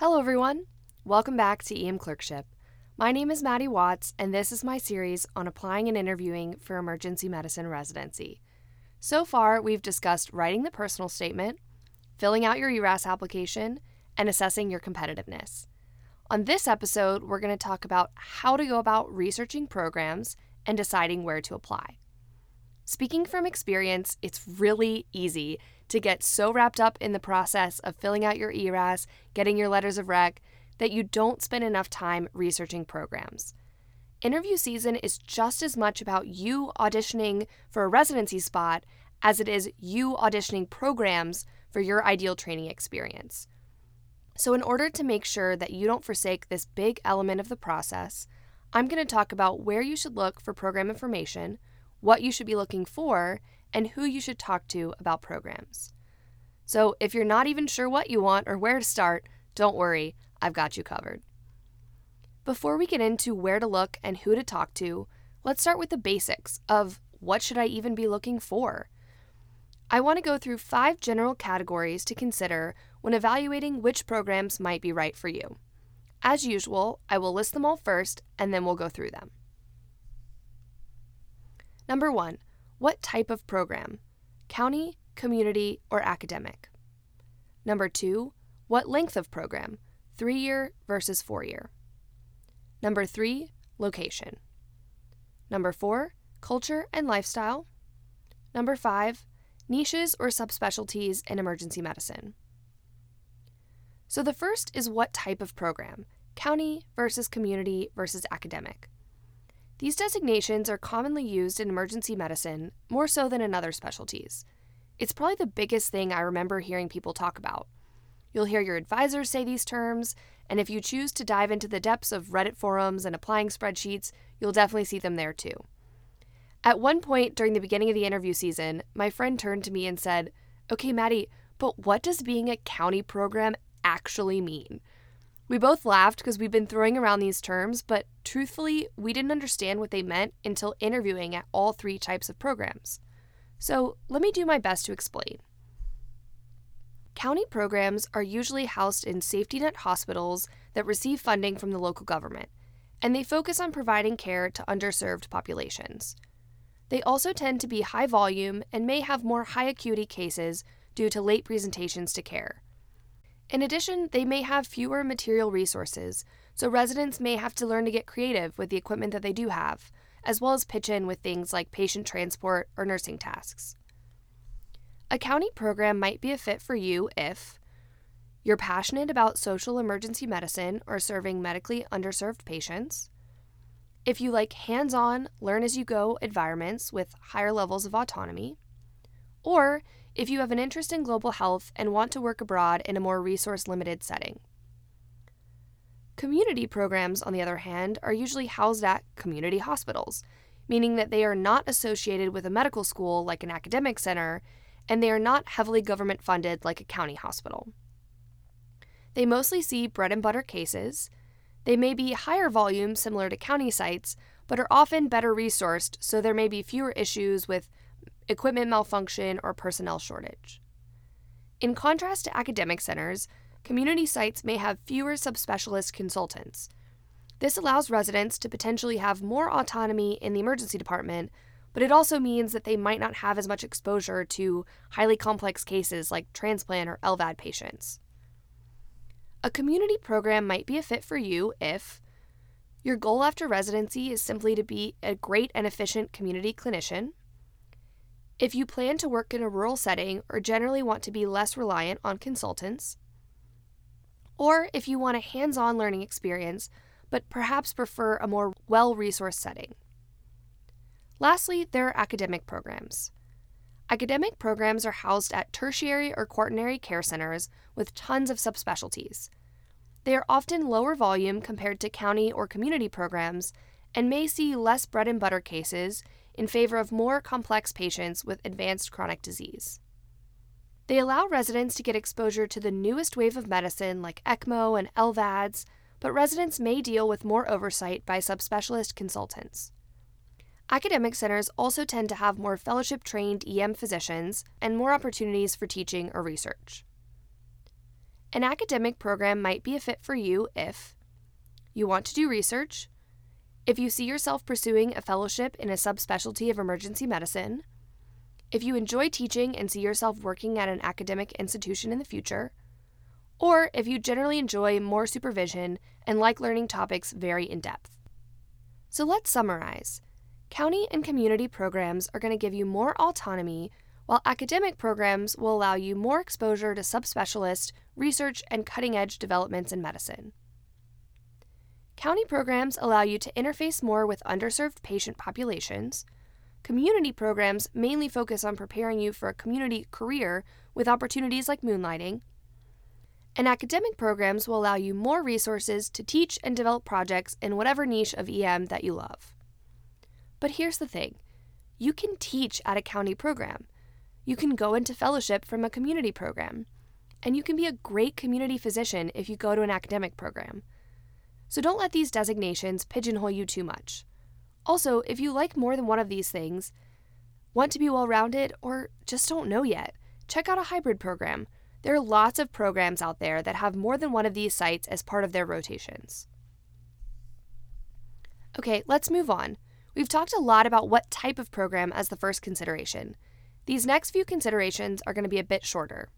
Hello, everyone. Welcome back to EM Clerkship. My name is Maddie Watts, and this is my series on applying and interviewing for emergency medicine residency. So far, we've discussed writing the personal statement, filling out your ERAS application, and assessing your competitiveness. On this episode, we're going to talk about how to go about researching programs and deciding where to apply. Speaking from experience, it's really easy to get so wrapped up in the process of filling out your ERAS, getting your letters of rec, that you don't spend enough time researching programs. Interview season is just as much about you auditioning for a residency spot as it is you auditioning programs for your ideal training experience. So, in order to make sure that you don't forsake this big element of the process, I'm going to talk about where you should look for program information, what you should be looking for, and who you should talk to about programs. So, if you're not even sure what you want or where to start, don't worry, I've got you covered. Before we get into where to look and who to talk to, let's start with the basics of what should I even be looking for? I want to go through five general categories to consider when evaluating which programs might be right for you. As usual, I will list them all first and then we'll go through them. Number one, what type of program? County, community, or academic? Number two, what length of program? Three year versus four year. Number three, location. Number four, culture and lifestyle. Number five, niches or subspecialties in emergency medicine. So the first is what type of program county versus community versus academic. These designations are commonly used in emergency medicine more so than in other specialties. It's probably the biggest thing I remember hearing people talk about. You'll hear your advisors say these terms, and if you choose to dive into the depths of Reddit forums and applying spreadsheets, you'll definitely see them there too. At one point during the beginning of the interview season, my friend turned to me and said, Okay, Maddie, but what does being a county program actually mean? We both laughed because we've been throwing around these terms, but truthfully, we didn't understand what they meant until interviewing at all three types of programs. So let me do my best to explain. County programs are usually housed in safety net hospitals that receive funding from the local government, and they focus on providing care to underserved populations. They also tend to be high volume and may have more high acuity cases due to late presentations to care. In addition, they may have fewer material resources, so residents may have to learn to get creative with the equipment that they do have, as well as pitch in with things like patient transport or nursing tasks. A county program might be a fit for you if you're passionate about social emergency medicine or serving medically underserved patients, if you like hands on, learn as you go environments with higher levels of autonomy, or if you have an interest in global health and want to work abroad in a more resource limited setting. Community programs, on the other hand, are usually housed at community hospitals, meaning that they are not associated with a medical school like an academic center, and they are not heavily government funded like a county hospital. They mostly see bread and butter cases. They may be higher volume, similar to county sites, but are often better resourced, so there may be fewer issues with equipment malfunction, or personnel shortage. In contrast to academic centers, community sites may have fewer subspecialist consultants. This allows residents to potentially have more autonomy in the emergency department, but it also means that they might not have as much exposure to highly complex cases like transplant or LVAD patients. A community program might be a fit for you if your goal after residency is simply to be a great and efficient community clinician, if you plan to work in a rural setting or generally want to be less reliant on consultants, or if you want a hands on learning experience but perhaps prefer a more well resourced setting. Lastly, there are academic programs. Academic programs are housed at tertiary or quaternary care centers with tons of subspecialties. They are often lower volume compared to county or community programs and may see less bread and butter cases in favor of more complex patients with advanced chronic disease. They allow residents to get exposure to the newest wave of medicine like ECMO and LVADs, but residents may deal with more oversight by subspecialist consultants. Academic centers also tend to have more fellowship trained EM physicians and more opportunities for teaching or research. An academic program might be a fit for you if you want to do research, if you see yourself pursuing a fellowship in a subspecialty of emergency medicine, if you enjoy teaching and see yourself working at an academic institution in the future, or if you generally enjoy more supervision and like learning topics very in depth. So let's summarize. County and community programs are going to give you more autonomy, while academic programs will allow you more exposure to subspecialist, research, and cutting edge developments in medicine. County programs allow you to interface more with underserved patient populations. Community programs mainly focus on preparing you for a community career with opportunities like moonlighting. And academic programs will allow you more resources to teach and develop projects in whatever niche of EM that you love. But here's the thing you can teach at a county program, you can go into fellowship from a community program, and you can be a great community physician if you go to an academic program. So don't let these designations pigeonhole you too much. Also, if you like more than one of these things, want to be well rounded, or just don't know yet, check out a hybrid program. There are lots of programs out there that have more than one of these sites as part of their rotations. Okay, let's move on. We've talked a lot about what type of program as the first consideration. These next few considerations are going to be a bit shorter.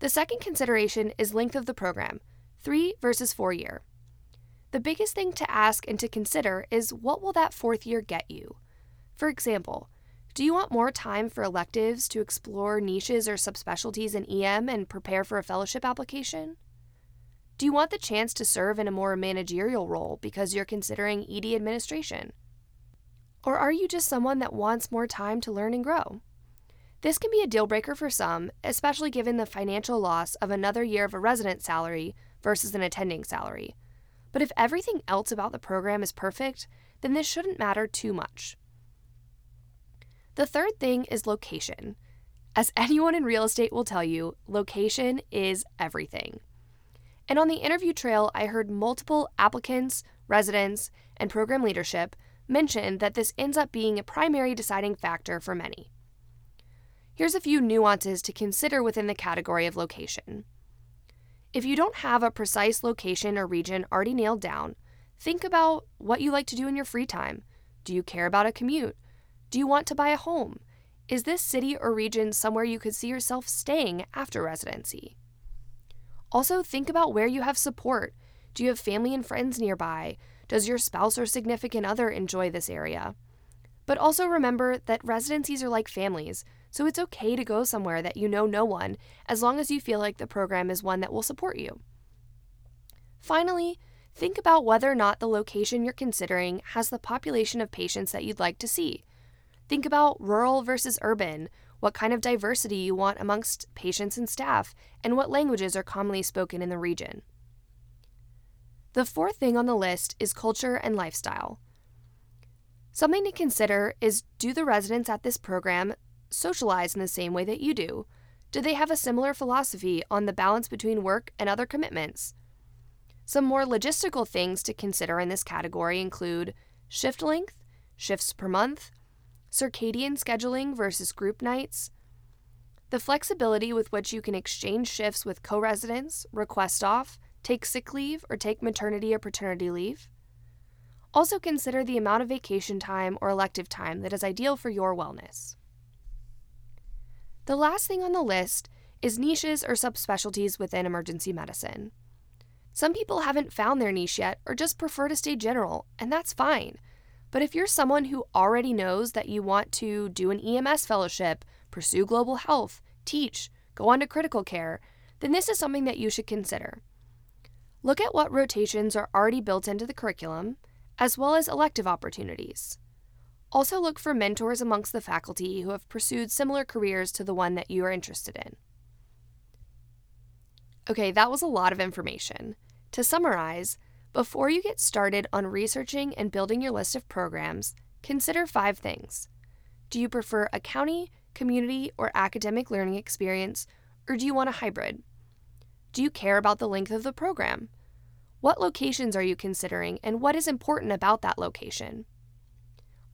The second consideration is length of the program, three versus four year. The biggest thing to ask and to consider is what will that fourth year get you? For example, do you want more time for electives to explore niches or subspecialties in EM and prepare for a fellowship application? Do you want the chance to serve in a more managerial role because you're considering ED administration? Or are you just someone that wants more time to learn and grow? This can be a deal breaker for some, especially given the financial loss of another year of a resident salary versus an attending salary. But if everything else about the program is perfect, then this shouldn't matter too much. The third thing is location. As anyone in real estate will tell you, location is everything. And on the interview trail, I heard multiple applicants, residents, and program leadership mention that this ends up being a primary deciding factor for many. Here's a few nuances to consider within the category of location. If you don't have a precise location or region already nailed down, think about what you like to do in your free time. Do you care about a commute? Do you want to buy a home? Is this city or region somewhere you could see yourself staying after residency? Also, think about where you have support. Do you have family and friends nearby? Does your spouse or significant other enjoy this area? But also remember that residencies are like families, so it's okay to go somewhere that you know no one as long as you feel like the program is one that will support you. Finally, think about whether or not the location you're considering has the population of patients that you'd like to see. Think about rural versus urban, what kind of diversity you want amongst patients and staff, and what languages are commonly spoken in the region. The fourth thing on the list is culture and lifestyle. Something to consider is do the residents at this program socialize in the same way that you do? Do they have a similar philosophy on the balance between work and other commitments? Some more logistical things to consider in this category include shift length, shifts per month, circadian scheduling versus group nights, the flexibility with which you can exchange shifts with co residents, request off, take sick leave, or take maternity or paternity leave. Also, consider the amount of vacation time or elective time that is ideal for your wellness. The last thing on the list is niches or subspecialties within emergency medicine. Some people haven't found their niche yet or just prefer to stay general, and that's fine. But if you're someone who already knows that you want to do an EMS fellowship, pursue global health, teach, go on to critical care, then this is something that you should consider. Look at what rotations are already built into the curriculum, as well as elective opportunities. Also, look for mentors amongst the faculty who have pursued similar careers to the one that you are interested in. Okay, that was a lot of information. To summarize, before you get started on researching and building your list of programs, consider five things. Do you prefer a county, community, or academic learning experience, or do you want a hybrid? Do you care about the length of the program? What locations are you considering, and what is important about that location?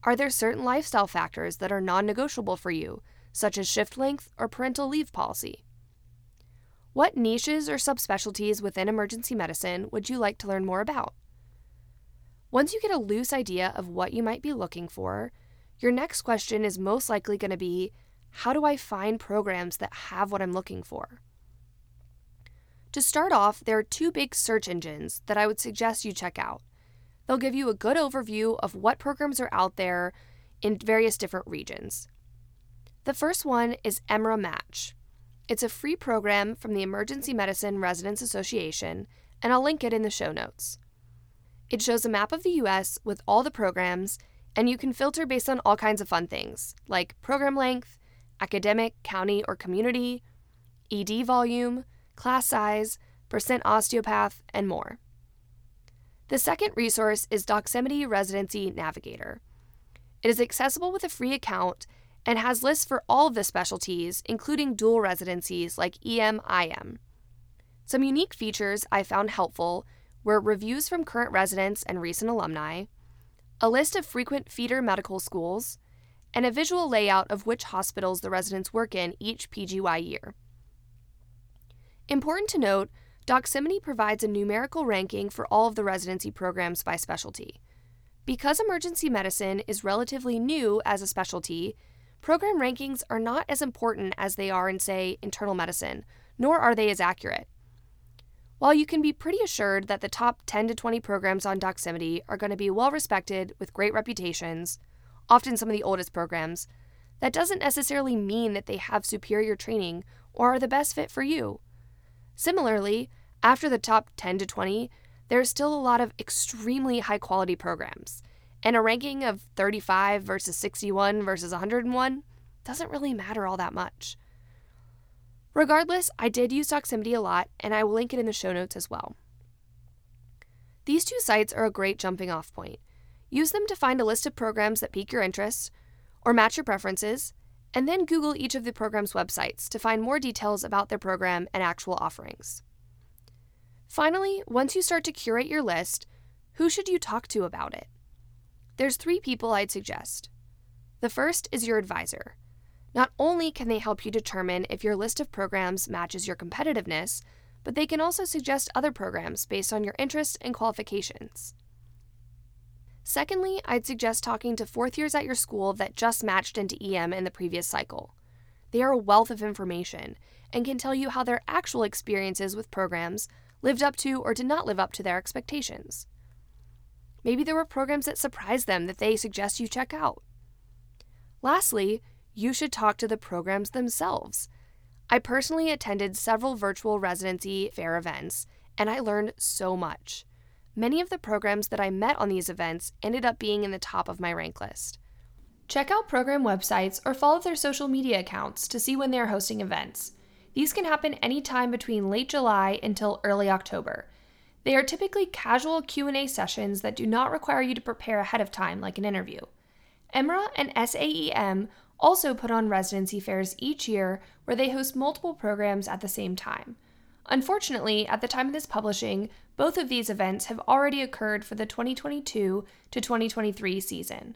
Are there certain lifestyle factors that are non negotiable for you, such as shift length or parental leave policy? What niches or subspecialties within emergency medicine would you like to learn more about? Once you get a loose idea of what you might be looking for, your next question is most likely going to be how do I find programs that have what I'm looking for? To start off, there are two big search engines that I would suggest you check out. They'll give you a good overview of what programs are out there in various different regions. The first one is EMRA Match. It's a free program from the Emergency Medicine Residents Association, and I'll link it in the show notes. It shows a map of the US with all the programs, and you can filter based on all kinds of fun things, like program length, academic, county, or community, ED volume, class size, percent osteopath, and more. The second resource is Doximity Residency Navigator. It is accessible with a free account and has lists for all of the specialties, including dual residencies like EM/IM. Some unique features I found helpful were reviews from current residents and recent alumni, a list of frequent feeder medical schools, and a visual layout of which hospitals the residents work in each PGY year. Important to note, Doximity provides a numerical ranking for all of the residency programs by specialty. Because emergency medicine is relatively new as a specialty, program rankings are not as important as they are in, say, internal medicine, nor are they as accurate. While you can be pretty assured that the top 10 to 20 programs on Doximity are going to be well respected with great reputations, often some of the oldest programs, that doesn't necessarily mean that they have superior training or are the best fit for you. Similarly, after the top 10 to 20, there's still a lot of extremely high quality programs and a ranking of 35 versus 61 versus 101 doesn't really matter all that much. Regardless, I did use Doximity a lot, and I will link it in the show notes as well. These two sites are a great jumping off point. Use them to find a list of programs that pique your interest or match your preferences, and then Google each of the program's websites to find more details about their program and actual offerings. Finally, once you start to curate your list, who should you talk to about it? There's three people I'd suggest. The first is your advisor. Not only can they help you determine if your list of programs matches your competitiveness, but they can also suggest other programs based on your interests and qualifications. Secondly, I'd suggest talking to fourth years at your school that just matched into EM in the previous cycle. They are a wealth of information and can tell you how their actual experiences with programs lived up to or did not live up to their expectations. Maybe there were programs that surprised them that they suggest you check out. Lastly, you should talk to the programs themselves. I personally attended several virtual residency fair events, and I learned so much. Many of the programs that I met on these events ended up being in the top of my rank list. Check out program websites or follow their social media accounts to see when they are hosting events. These can happen anytime between late July until early October, they are typically casual Q&A sessions that do not require you to prepare ahead of time like an interview. EMRA and SAEM also put on residency fairs each year where they host multiple programs at the same time. Unfortunately, at the time of this publishing, both of these events have already occurred for the 2022 to 2023 season.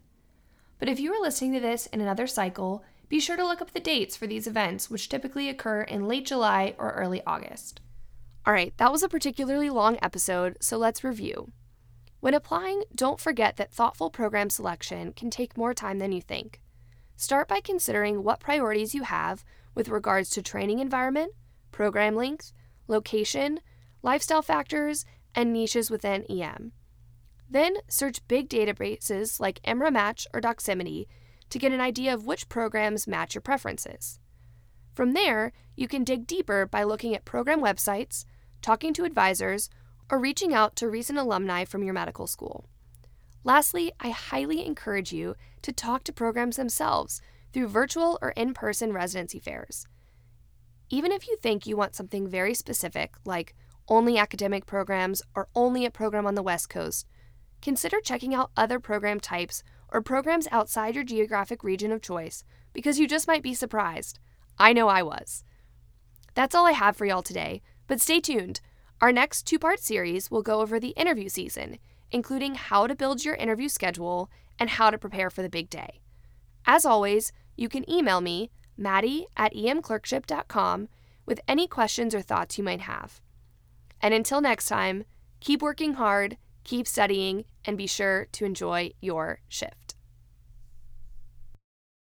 But if you are listening to this in another cycle, be sure to look up the dates for these events, which typically occur in late July or early August. All right, that was a particularly long episode, so let's review. When applying, don't forget that thoughtful program selection can take more time than you think. Start by considering what priorities you have with regards to training environment, program length, location, lifestyle factors, and niches within EM. Then search big databases like EMRA Match or Doximity to get an idea of which programs match your preferences. From there, you can dig deeper by looking at program websites, talking to advisors, or reaching out to recent alumni from your medical school. Lastly, I highly encourage you to talk to programs themselves through virtual or in person residency fairs. Even if you think you want something very specific, like only academic programs or only a program on the West Coast, consider checking out other program types or programs outside your geographic region of choice because you just might be surprised. I know I was. That's all I have for y'all today, but stay tuned. Our next two part series will go over the interview season, including how to build your interview schedule and how to prepare for the big day. As always, you can email me, Maddie at emclerkship.com, with any questions or thoughts you might have. And until next time, keep working hard, keep studying, and be sure to enjoy your shift.